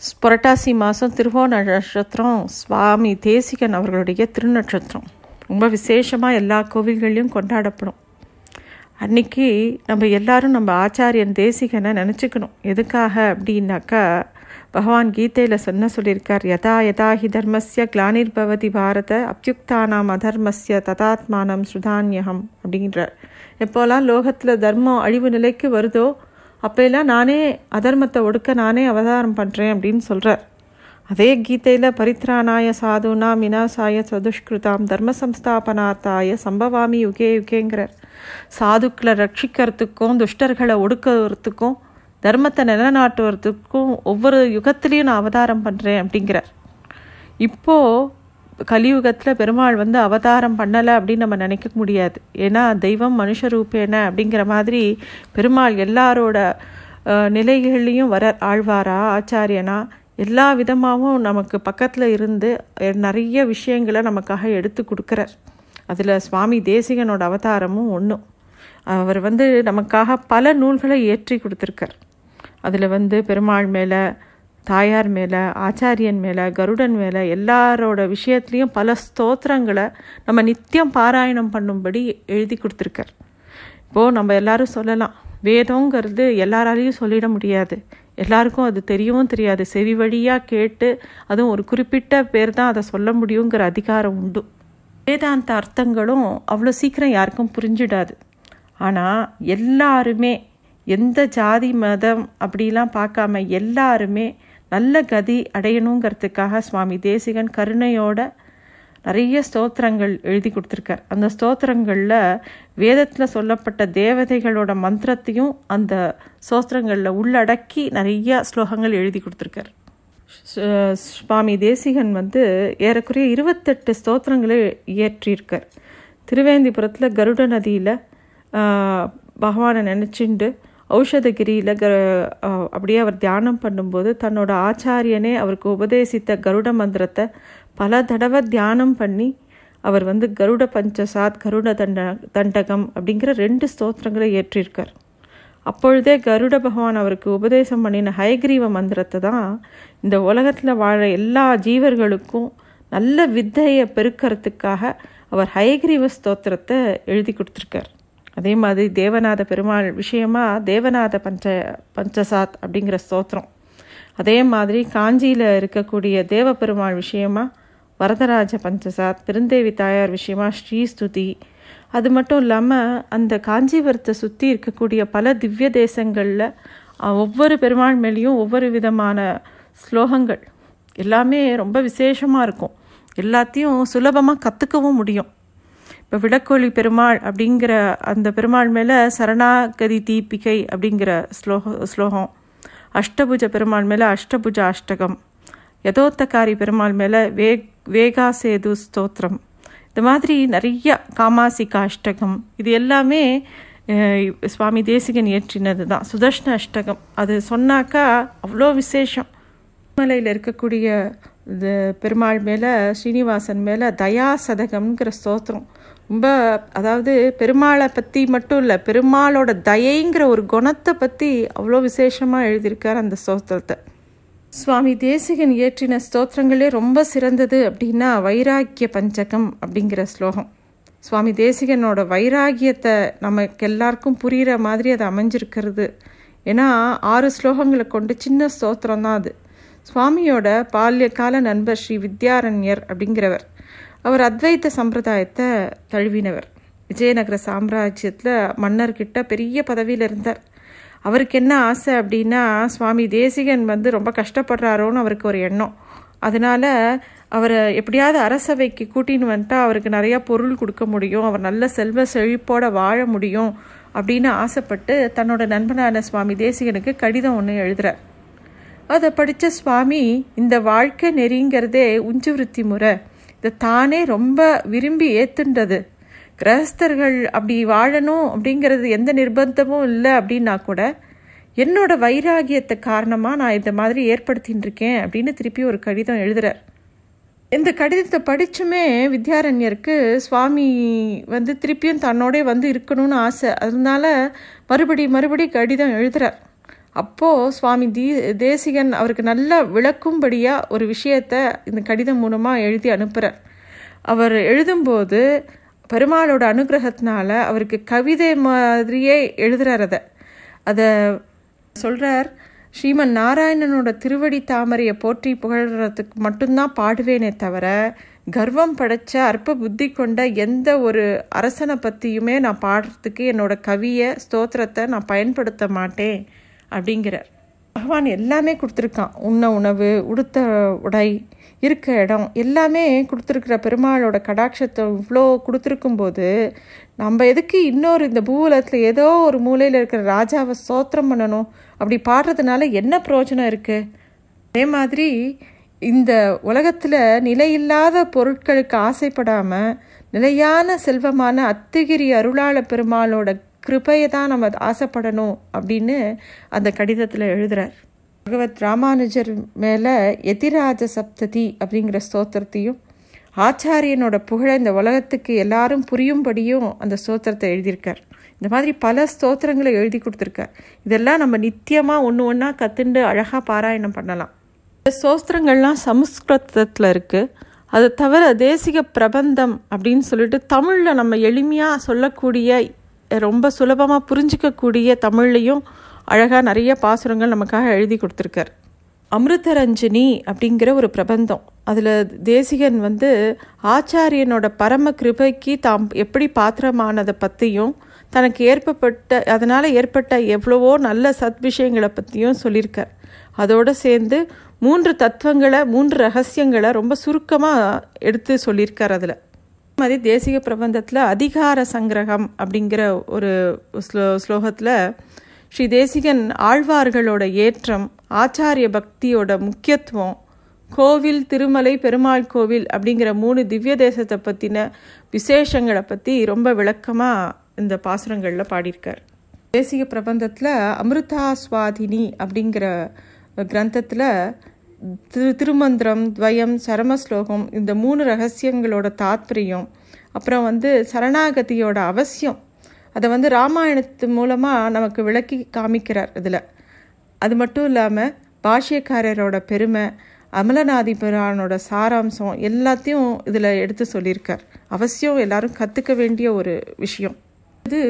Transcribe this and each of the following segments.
புரட்டாசி மாதம் திருவோண நட்சத்திரம் சுவாமி தேசிகன் அவர்களுடைய திருநட்சத்திரம். ரொம்ப விசேஷமாக எல்லா கோவில்கள்லையும் கொண்டாடப்படும். அன்னைக்கு நம்ம எல்லாரும் நம்ம ஆச்சாரியன் தேசிகனை நினச்சிக்கணும். எதுக்காக அப்படின்னாக்கா பகவான் கீதையில் சொன்ன சொல்லியிருக்கார் யதா யதா ஹி தர்மஸ்ய கிளானிர்பவதி பாரத அப்யுக்தானாம் அதர்மஸ்ய ததாத்மானம் சுதான்யகம் அப்படின்றார் எப்போல்லாம் லோகத்தில் தர்மம் அழிவு நிலைக்கு வருதோ அப்போல்லாம் நானே அதர்மத்தை ஒடுக்க நானே அவதாரம் பண்ணுறேன் அப்படின்னு சொல்கிறார் அதே கீதையில் பரித்ராணாய சாதுனா மினாசாய சதுஷ்கிருதாம் தர்ம சம்ஸ்தாபனார்த்தாய சம்பவாமி யுகே யுகேங்கிறார். சாதுக்களை ரட்சிக்கிறதுக்கும் துஷ்டர்களை ஒடுக்கிறதுக்கும் தர்மத்தை நிலநாட்டுவதுக்கும் ஒவ்வொரு யுகத்திலையும் நான் அவதாரம் பண்ணுறேன் அப்படிங்கிறார். இப்போது கலியுகத்தில் பெருமாள் வந்து அவதாரம் பண்ணலை அப்படின்னு நம்ம நினைக்க முடியாது. ஏன்னா தெய்வம் மனுஷ ரூபேன அப்படிங்கிற மாதிரி பெருமாள் எல்லாரோட நிலைகள்லையும் வர ஆழ்வாரா ஆச்சாரியனா எல்லா விதமாகவும் நமக்கு பக்கத்தில் இருந்து நிறைய விஷயங்களை நமக்காக எடுத்து கொடுக்குறார். அதில் சுவாமி தேசிகனோட அவதாரமும் ஒன்றும் அவர் வந்து நமக்காக பல நூல்களை ஏற்றி கொடுத்துருக்கார். அதில் வந்து பெருமாள் மேலே தாயார் மேலே ஆச்சாரியன் மேலே கருடன் மேலே எல்லாரோட விஷயத்துலேயும் பல ஸ்தோத்திரங்களை நம்ம நித்தியம் பாராயணம் பண்ணும்படி எழுதி கொடுத்துருக்கார். இப்போது நம்ம எல்லாரும் சொல்லலாம். வேதங்கிறது எல்லாராலையும் சொல்லிட முடியாது. எல்லாருக்கும் அது தெரியவும் தெரியாது. செவி வழியாக கேட்டு அதுவும் ஒரு குறிப்பிட்ட பேர் தான் அதை சொல்ல முடியுங்கிற அதிகாரம் உண்டு. வேதாந்த அர்த்தங்களும் அவ்வளோ சீக்கிரம் யாருக்கும் புரிஞ்சிடாது. ஆனால் எல்லாருமே எந்த ஜாதி மதம் அப்படிலாம் பார்க்காம எல்லாருமே நல்ல கதி அடையணுங்கிறதுக்காக சுவாமி தேசிகன் கருணையோட நிறைய ஸ்தோத்திரங்கள் எழுதி கொடுத்துருக்கார். அந்த ஸ்தோத்திரங்களில் வேதத்தில் சொல்லப்பட்ட தேவதைகளோட மந்திரத்தையும் அந்த ஸ்தோத்திரங்களில் உள்ளடக்கி நிறைய ஸ்லோகங்கள் எழுதி கொடுத்துருக்கார். சுவாமி தேசிகன் வந்து ஏறக்குறைய இருபத்தெட்டு ஸ்தோத்திரங்களை இயற்றியிருக்கார். திருவேந்திபுரத்தில் கருட நதியில் பகவானை நினச்சிண்டு ஔஷதகிரியில் க அப்படியே அவர் தியானம் பண்ணும்போது தன்னோட ஆச்சாரியனே அவருக்கு உபதேசித்த கருட மந்திரத்தை பல தடவை தியானம் பண்ணி அவர் வந்து கருட பஞ்சசாத் கருட தண்ட தண்டகம் அப்படிங்கிற ரெண்டு ஸ்தோத்திரங்களை ஏற்றிருக்கார். அப்பொழுதே கருட பகவான் அவருக்கு உபதேசம் பண்ணின ஹயக்ரீவ மந்திரத்தை தான் இந்த உலகத்தில் வாழ எல்லா ஜீவர்களுக்கும் நல்ல வித்தையை பெருக்கிறதுக்காக அவர் ஹயக்ரீவ ஸ்தோத்திரத்தை எழுதி கொடுத்துருக்கார். அதே மாதிரி தேவநாத பெருமாள் விஷயமா தேவநாத பஞ்ச பஞ்சசாத் அப்படிங்கிற ஸ்தோத்திரம். அதே மாதிரி காஞ்சியில் இருக்கக்கூடிய தேவ பெருமாள் விஷயமா வரதராஜ பஞ்சசாத் பெருந்தேவி தாயார் விஷயமா ஸ்ரீஸ்துதி அது மட்டும் இல்லாமல் அந்த காஞ்சிபுரத்தை சுற்றி இருக்கக்கூடிய பல திவ்ய தேசங்களில் ஒவ்வொரு பெருமாள் மேலேயும் ஒவ்வொரு விதமான ஸ்லோகங்கள். எல்லாமே ரொம்ப விசேஷமாக இருக்கும். எல்லாத்தையும் சுலபமாக கற்றுக்கவும் முடியும். இப்போ விடக்கோழி பெருமாள் அப்படிங்கிற அந்த பெருமாள் மேலே சரணாகதி தீபிகை அப்படிங்கிற ஸ்லோக ஸ்லோகம். அஷ்டபுஜ பெருமாள் மேலே அஷ்டபுஜ அஷ்டகம். யதோத்தக்காரி பெருமாள் மேலே வே வேகாசேது ஸ்தோத்திரம். இந்த மாதிரி நிறைய காமாசிகா அஷ்டகம். இது எல்லாமே சுவாமி தேசிகன் இயற்றினது தான் சுதர்ஷ்ண அஷ்டகம். அது சொன்னாக்கா அவ்வளோ விசேஷம். மலையில் இருக்கக்கூடிய இது பெருமாள் மேலே ஸ்ரீனிவாசன் மேலே தயா சதகம்ங்கிற ஸ்தோத்திரம். ரொம்ப அதாவது பெருமாளை பற்றி மட்டும் இல்லை பெருமாளோட தயைங்கிற ஒரு குணத்தை பற்றி அவ்வளோ விசேஷமாக எழுதியிருக்கார் அந்த ஸ்தோத்திரத்தை. சுவாமி தேசிகன் இயற்றின ஸ்தோத்திரங்களே ரொம்ப சிறந்தது அப்படின்னா வைராக்கிய பஞ்சகம் அப்படிங்கிற ஸ்லோகம். சுவாமி தேசிகனோட வைராகியத்தை நமக்கு எல்லாருக்கும் புரிகிற மாதிரி அது அமைஞ்சிருக்கிறது. ஏன்னா ஆறு ஸ்லோகங்களை கொண்டு சின்ன ஸ்தோத்திரம் தான் அது. சுவாமியோட பால்ய கால நண்பர் ஸ்ரீ வித்யாரண்யர் அப்படிங்கிறவர். அவர் அத்வைத்த சம்பிரதாயத்தை தழுவினவர். விஜயநகர சாம்ராஜ்யத்தில் மன்னர்கிட்ட பெரிய பதவியில் இருந்தார். அவருக்கு என்ன ஆசை அப்படின்னா சுவாமி தேசிகன் வந்து ரொம்ப கஷ்டப்படுறாரோன்னு அவருக்கு ஒரு எண்ணம். அதனால அவரை எப்படியாவது அரசவைக்கு கூட்டின்னு வந்துட்டா அவருக்கு நிறையா பொருள் கொடுக்க முடியும் அவர் நல்ல செல்வ செழிப்போட வாழ முடியும் அப்படின்னு ஆசைப்பட்டு தன்னோட நண்பனான சுவாமி தேசிகனுக்கு கடிதம் ஒன்று எழுதுறார். அதை படித்த சுவாமி இந்த வாழ்க்கை நெறிங்கிறதே உஞ்சு விருத்தி முறை. இதை தானே ரொம்ப விரும்பி ஏத்துன்றது. கிரகஸ்தர்கள் அப்படி வாழணும் அப்படிங்கிறது எந்த நிர்பந்தமும் இல்லை அப்படின்னா கூட என்னோட வைராகியத்தை காரணமாக நான் இந்த மாதிரி ஏற்படுத்தின்னு இருக்கேன் அப்படின்னு திருப்பி ஒரு கடிதம் எழுதுறார். இந்த கடிதத்தை படித்துமே வித்யாரண்யருக்கு சுவாமி வந்து திருப்பியும் தன்னோடே வந்து இருக்கணும்னு ஆசை. அதனால மறுபடி மறுபடி கடிதம் எழுதுறார். அப்போது சுவாமி தீ தேசிகன் அவருக்கு நல்லா விளக்கும்படியாக ஒரு விஷயத்த இந்த கடிதம் மூலமாக எழுதி அனுப்புகிறார் அவர் எழுதும்போது பெருமாளோட அனுகிரகத்தினால அவருக்கு கவிதை மாதிரியே எழுதுறார் அதை. அதை சொல்கிறார் ஸ்ரீமன் நாராயணனோட திருவடி தாமரையை போற்றி புகழ்றதுக்கு மட்டும்தான் பாடுவேனே தவிர கர்வம் படைச்ச அற்ப புத்தி கொண்ட எந்த ஒரு அரசனை பற்றியுமே நான் பாடுறதுக்கு என்னோட கவியை ஸ்தோத்திரத்தை நான் பயன்படுத்த மாட்டேன். அப்படிங்கிறார். பகவான் எல்லாமே கொடுத்துருக்கான். உண்ண உணவு உடுத்த உடை இருக்க இடம் எல்லாமே கொடுத்துருக்குற பெருமாளோட கடாட்சத்தை இவ்வளோ கொடுத்துருக்கும்போது நம்ம எதுக்கு இன்னொரு இந்த பூவுலத்தில் ஏதோ ஒரு மூலையில் இருக்கிற ராஜாவை சோத்திரம் பண்ணணும்? அப்படி பாடுறதுனால என்ன பிரயோஜனம் இருக்குது அதே மாதிரி இந்த உலகத்தில் நிலையில்லாத பொருட்களுக்கு ஆசைப்படாமல் நிலையான செல்வமான அத்திகிரி அருளாள பெருமாளோட கிருபையை தான் நம்ம ஆசைப்படணும் அப்படின்னு அந்த கடிதத்தில் எழுதுகிறார் பகவத் ராமானுஜர் மேலே எதிராஜ சப்ததி அப்படிங்கிற ஸ்தோத்திரத்தையும் ஆச்சாரியனோட புகழை இந்த உலகத்துக்கு எல்லாரும் புரியும்படியும் அந்த ஸ்தோத்திரத்தை எழுதியிருக்கார். இந்த மாதிரி பல ஸ்தோத்திரங்களை எழுதி கொடுத்துருக்கார். இதெல்லாம் நம்ம நித்தியமாக ஒன்று ஒன்றா கற்றுண்டு அழகாக பாராயணம் பண்ணலாம். இந்த ஸ்தோத்திரங்கள்லாம் சமஸ்கிருதத்தில் இருக்குது அது தவிர தேசிக பிரபந்தம் அப்படின்னு சொல்லிட்டு தமிழில் நம்ம எளிமையாக சொல்லக்கூடிய ரொம்ப சுலபமாக புரிஞ்சிக்கக்கூடிய தமிழ்லையும் அழகாக நிறைய பாசுரங்கள் நமக்காக எழுதி கொடுத்துருக்கார். அமிர்தரஞ்சினி அப்படிங்கிற ஒரு பிரபந்தம். அதில் தேசிகன் வந்து ஆச்சாரியனோட பரம கிருபைக்கு தாம் எப்படி பாத்திரமானதை பற்றியும் தனக்கு ஏற்பட்ட அதனால் ஏற்பட்ட எவ்வளவோ நல்ல சத் விஷயங்களை பற்றியும் சொல்லியிருக்கார். அதோடு சேர்ந்து மூன்று தத்துவங்களை மூன்று ரகசியங்களை ரொம்ப சுருக்கமாக எடுத்து சொல்லியிருக்கார் அதில். மாதிரி தேசிக பிரபந்தத்தில் அதிகார சங்கிரகம் அப்படிங்கிற ஒரு ஸ்லோ ஸ்லோகத்தில் ஸ்ரீ தேசிகன் ஆழ்வார்களோட ஏற்றம் ஆச்சாரிய பக்தியோட முக்கியத்துவம் கோவில் திருமலை பெருமாள் கோவில் அப்படிங்கிற மூணு திவ்ய தேசத்தை பற்றின விசேஷங்களை பற்றி ரொம்ப விளக்கமாக இந்த பாசுரங்களில் பாடியிருக்கார். தேசிக பிரபந்தத்தில் அமிர்தாஸ்வாதினி அப்படிங்கிற கிரந்தத்தில் திரு திருமந்திரம் துவயம் சரமஸ்லோகம் இந்த மூணு ரகசியங்களோட தாத்பரியம். அப்புறம் வந்து சரணாகதியோட அவசியம். அதை வந்து ராமாயணத்து மூலமாக நமக்கு விளக்கி காமிக்கிறார் இதில் அது மட்டும் இல்லாமல் பாஷ்யக்காரரோட பெருமை அமலநாதி புராணோட சாராம்சம் எல்லாத்தையும் இதில் எடுத்து சொல்லியிருக்கார். அவசியம் எல்லாரும் கற்றுக்க வேண்டிய ஒரு விஷயம். இது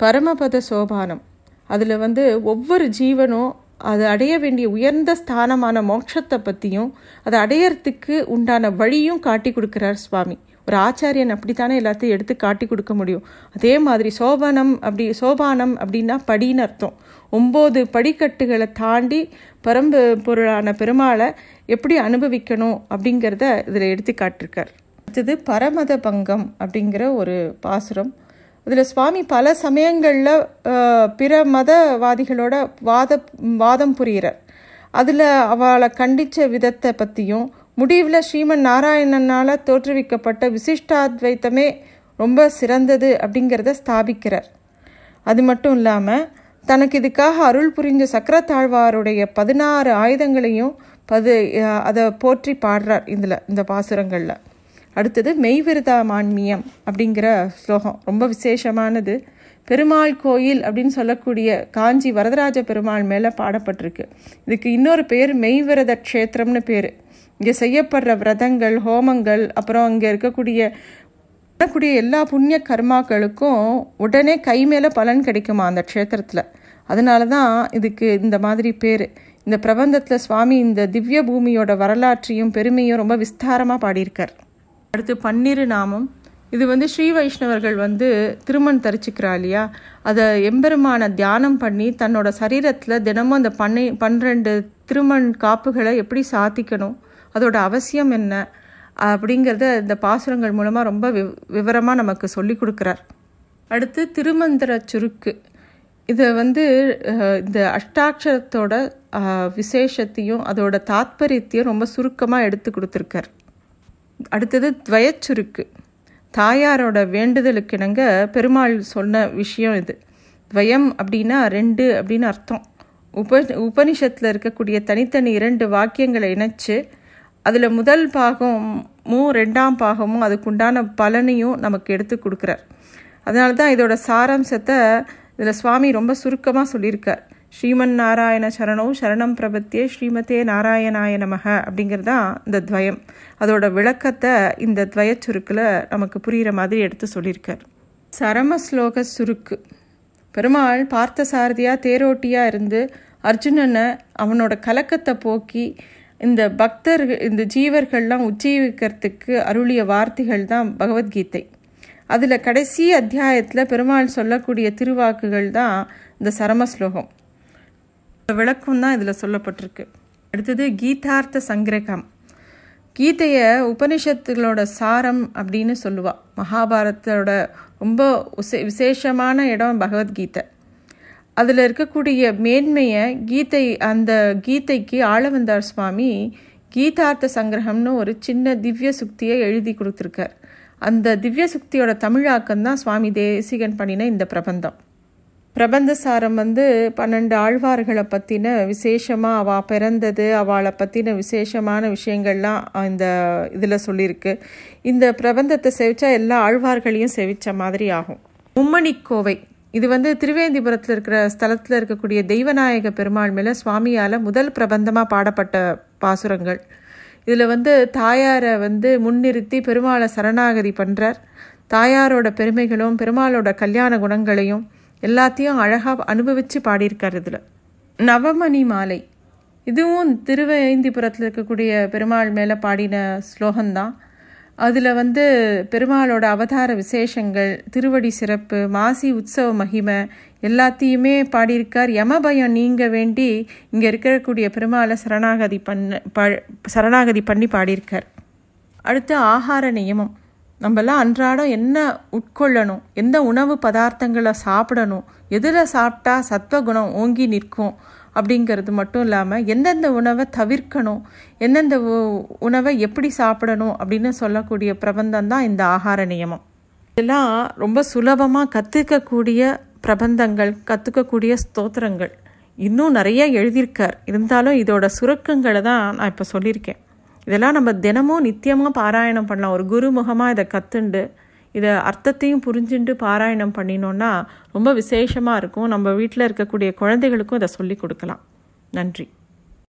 பரமபத சோபானம். அதில் வந்து ஒவ்வொரு ஜீவனும் அது அடைய வேண்டிய உயர்ந்த ஸ்தானமான மோட்சத்தை பற்றியும் அதை அடையறதுக்கு உண்டான வழியும் காட்டி கொடுக்குறார் சுவாமி. ஒரு ஆச்சாரியன் அப்படித்தானே எல்லாத்தையும் எடுத்து காட்டி கொடுக்க முடியும். அதே மாதிரி சோபனம் அப்படி சோபானம் அப்படின்னா படின்னு அர்த்தம். ஒம்பது படிக்கட்டுகளை தாண்டி பரம்பு பொருளான பெருமாளை எப்படி அனுபவிக்கணும் அப்படிங்கிறத இதில் எடுத்து காட்டிருக்கார். அடுத்தது பரமத பங்கம் அப்படிங்கிற ஒரு பாசுரம். இதில் சுவாமி பல சமயங்களில் பிற மதவாதிகளோட வாத வாதம் புரிகிறார் அதில் அவளை கண்டித்த விதத்தை பற்றியும் முடிவில் ஸ்ரீமன் நாராயணனால் தோற்றுவிக்கப்பட்ட விசிஷ்டாத்வைத்தமே ரொம்ப சிறந்தது அப்படிங்கிறத ஸ்தாபிக்கிறார். அது மட்டும் இல்லாமல் தனக்கு இதுக்காக அருள் புரிஞ்ச சக்கரத்தாழ்வாருடைய பதினாறு ஆயுதங்களையும் பது அதை போற்றி பாடுறார் இதில் இந்த பாசுரங்களில். அடுத்தது மெய்விரதா மான்மியம் அப்படிங்கிற ஸ்லோகம். ரொம்ப விசேஷமானது. பெருமாள் கோயில் அப்படின்னு சொல்லக்கூடிய காஞ்சி வரதராஜ பெருமாள் மேலே பாடப்பட்டிருக்கு. இதுக்கு இன்னொரு பேர் மெய்விரத க்ஷேத்திரம்னு பேர். இங்கே செய்யப்படுற விரதங்கள் ஹோமங்கள் அப்புறம் அங்கே இருக்கக்கூடிய பண்ணக்கூடிய எல்லா புண்ணிய கர்மாக்களுக்கும் உடனே கை மேலே பலன் கிடைக்குமா அந்த க்ஷேத்திரத்தில்? அதனால தான் இதுக்கு இந்த மாதிரி பேர். இந்த பிரபந்தத்தில் சுவாமி இந்த திவ்ய பூமியோட வரலாற்றையும் பெருமையும் ரொம்ப விஸ்தாரமாக பாடியிருக்கார். அடுத்து பன்னிரு நாமம். இது வந்து ஸ்ரீ வைஷ்ணவர்கள் வந்து திருமண் தரிச்சுக்கிறா இல்லையா? அதை எம்பெருமான தியானம் பண்ணி தன்னோட சரீரத்தில் தினமும் அந்த பண்ணை பன்னிரெண்டு திருமண் காப்புகளை எப்படி சாத்திக்கணும்? அதோட அவசியம் என்ன? அப்படிங்கிறத இந்த பாசுரங்கள் மூலமாக ரொம்ப வி விவரமாக நமக்கு சொல்லி கொடுக்குறார். அடுத்து திருமந்திர சுருக்கு. இதை வந்து இந்த அஷ்டாட்சரத்தோட விசேஷத்தையும் அதோட தாத்பரியத்தையும் ரொம்ப சுருக்கமாக எடுத்து கொடுத்துருக்கார். அடுத்தது துவயச்சுருக்கு. தாயாரோட வேண்டுதலுக்கிணங்க பெருமாள் சொன்ன விஷயம் இது. துவயம் அப்படின்னா ரெண்டு அப்படின்னு அர்த்தம். உப உபனிஷத்தில் இருக்கக்கூடிய தனித்தனி இரண்டு வாக்கியங்களை இணைச்சு அதில் முதல் பாகமும் ரெண்டாம் பாகமும் அதுக்குண்டான பலனையும் நமக்கு எடுத்து கொடுக்குறார். அதனால தான் இதோட சாராம்சத்தை இதில் சுவாமி ரொம்ப சுருக்கமாக சொல்லியிருக்கார். ஸ்ரீமன் நாராயண சரணோ சரணம் பிரபத்தியே ஸ்ரீமதே நாராயணாய நமக அப்படிங்கிறது தான் இந்த துவயம். அதோட விளக்கத்தை இந்த துவய சுருக்கில் நமக்கு புரிகிற மாதிரி எடுத்து சொல்லியிருக்கார். சரம ஸ்லோக சுருக்கு. பெருமாள் பார்த்த சாரதியாக தேரோட்டியாக இருந்து அர்ஜுனனை அவனோட கலக்கத்தை போக்கி இந்த பக்தர்கள் இந்த ஜீவர்கள்லாம் உஜ்ஜீவிக்கிறதுக்கு அருளிய வார்த்தைகள் தான் பகவத்கீதை. அதில் கடைசி அத்தியாயத்தில் பெருமாள் சொல்லக்கூடிய திருவாக்குகள் தான் இந்த சரம ஸ்லோகம். விளக்கம் தான் இதில் சொல்லப்பட்டிருக்கு. அடுத்தது கீதார்த்த சங்கிரகம். கீதையை உபனிஷத்துகளோட சாரம் அப்படின்னு சொல்லுவாள் மகாபாரத்தோட ரொம்ப உசே விசேஷமான இடம் பகவத்கீதை. அதில் இருக்கக்கூடிய மேன்மையை கீதை அந்த கீதைக்கு ஆளவந்தார் சுவாமி கீதார்த்த சங்கிரகம்னு ஒரு சின்ன திவ்ய சுக்தியை எழுதி கொடுத்துருக்கார். அந்த திவ்ய சுக்தியோட தமிழாக்கம் தான் சுவாமி தேசிகன் பண்ணின இந்த பிரபந்தம். பிரபந்த சாரம் வந்து பன்னெண்டு ஆழ்வார்களை பற்றின விசேஷமாக அவள் பிறந்தது அவளை பற்றின விசேஷமான விஷயங்கள்லாம் இந்த இதில் சொல்லியிருக்கு. இந்த பிரபந்தத்தை செவிச்சா எல்லா ஆழ்வார்களையும் செவிச்ச மாதிரி ஆகும். மும்மணிக்கோவை. இது வந்து திருவேந்திபுரத்தில் இருக்கிற ஸ்தலத்தில் இருக்கக்கூடிய தெய்வநாயக பெருமாள் மேலே சுவாமியால் முதல் பிரபந்தமாக பாடப்பட்ட பாசுரங்கள். இதில் வந்து தாயாரை வந்து முன்னிறுத்தி பெருமாளை சரணாகதி பண்ணுறார் தாயாரோட பெருமைகளும் பெருமாளோட கல்யாண குணங்களையும் எல்லாத்தையும் அழகாக அனுபவித்து பாடியிருக்கார் இதில். நவமணி மாலை. இதுவும் திருவேந்திபுரத்தில் இருக்கக்கூடிய பெருமாள் மேலே பாடின ஸ்லோகம்தான். அதில் வந்து பெருமாளோட அவதார விசேஷங்கள் திருவடி சிறப்பு மாசி உற்சவ மகிமை எல்லாத்தையுமே பாடியிருக்கார். யமபயம் நீங்க வேண்டி இங்கே இருக்கக்கூடிய பெருமாளை சரணாகதி பண்ண ப சரணாகதி பண்ணி பாடியிருக்கார். அடுத்து ஆகார நியமம். நம்மலாம் அன்றாடம் என்ன உட்கொள்ளணும்? எந்த உணவு பதார்த்தங்களை சாப்பிடணும்? எதில் சாப்பிட்டா சத்வகுணம் ஓங்கி நிற்கும்? அப்படிங்கிறது மட்டும் இல்லாமல் எந்தெந்த உணவை தவிர்க்கணும்? எந்தெந்த உணவை எப்படி சாப்பிடணும்? அப்படின்னு சொல்லக்கூடிய பிரபந்தம் தான் இந்த ஆகார நியமம். இதெல்லாம் ரொம்ப சுலபமாக கற்றுக்கக்கூடிய பிரபந்தங்கள் கற்றுக்கக்கூடிய ஸ்தோத்திரங்கள். இன்னும் நிறைய எழுதியிருக்கார். இருந்தாலும் இதோட சுருக்கங்களை தான் நான் இப்போ சொல்லியிருக்கேன். இதெல்லாம் நம்ம தினமும் நித்தியமாக பாராயணம் பண்ணலாம். ஒரு குருமுகமாக இதை கற்றுண்டு இதை அர்த்தத்தையும் புரிஞ்சுட்டு பாராயணம் பண்ணினோன்னா ரொம்ப விசேஷமாக இருக்கும். நம்ம வீட்டில் இருக்கக்கூடிய குழந்தைகளுக்கும் இதை சொல்லி கொடுக்கலாம். நன்றி.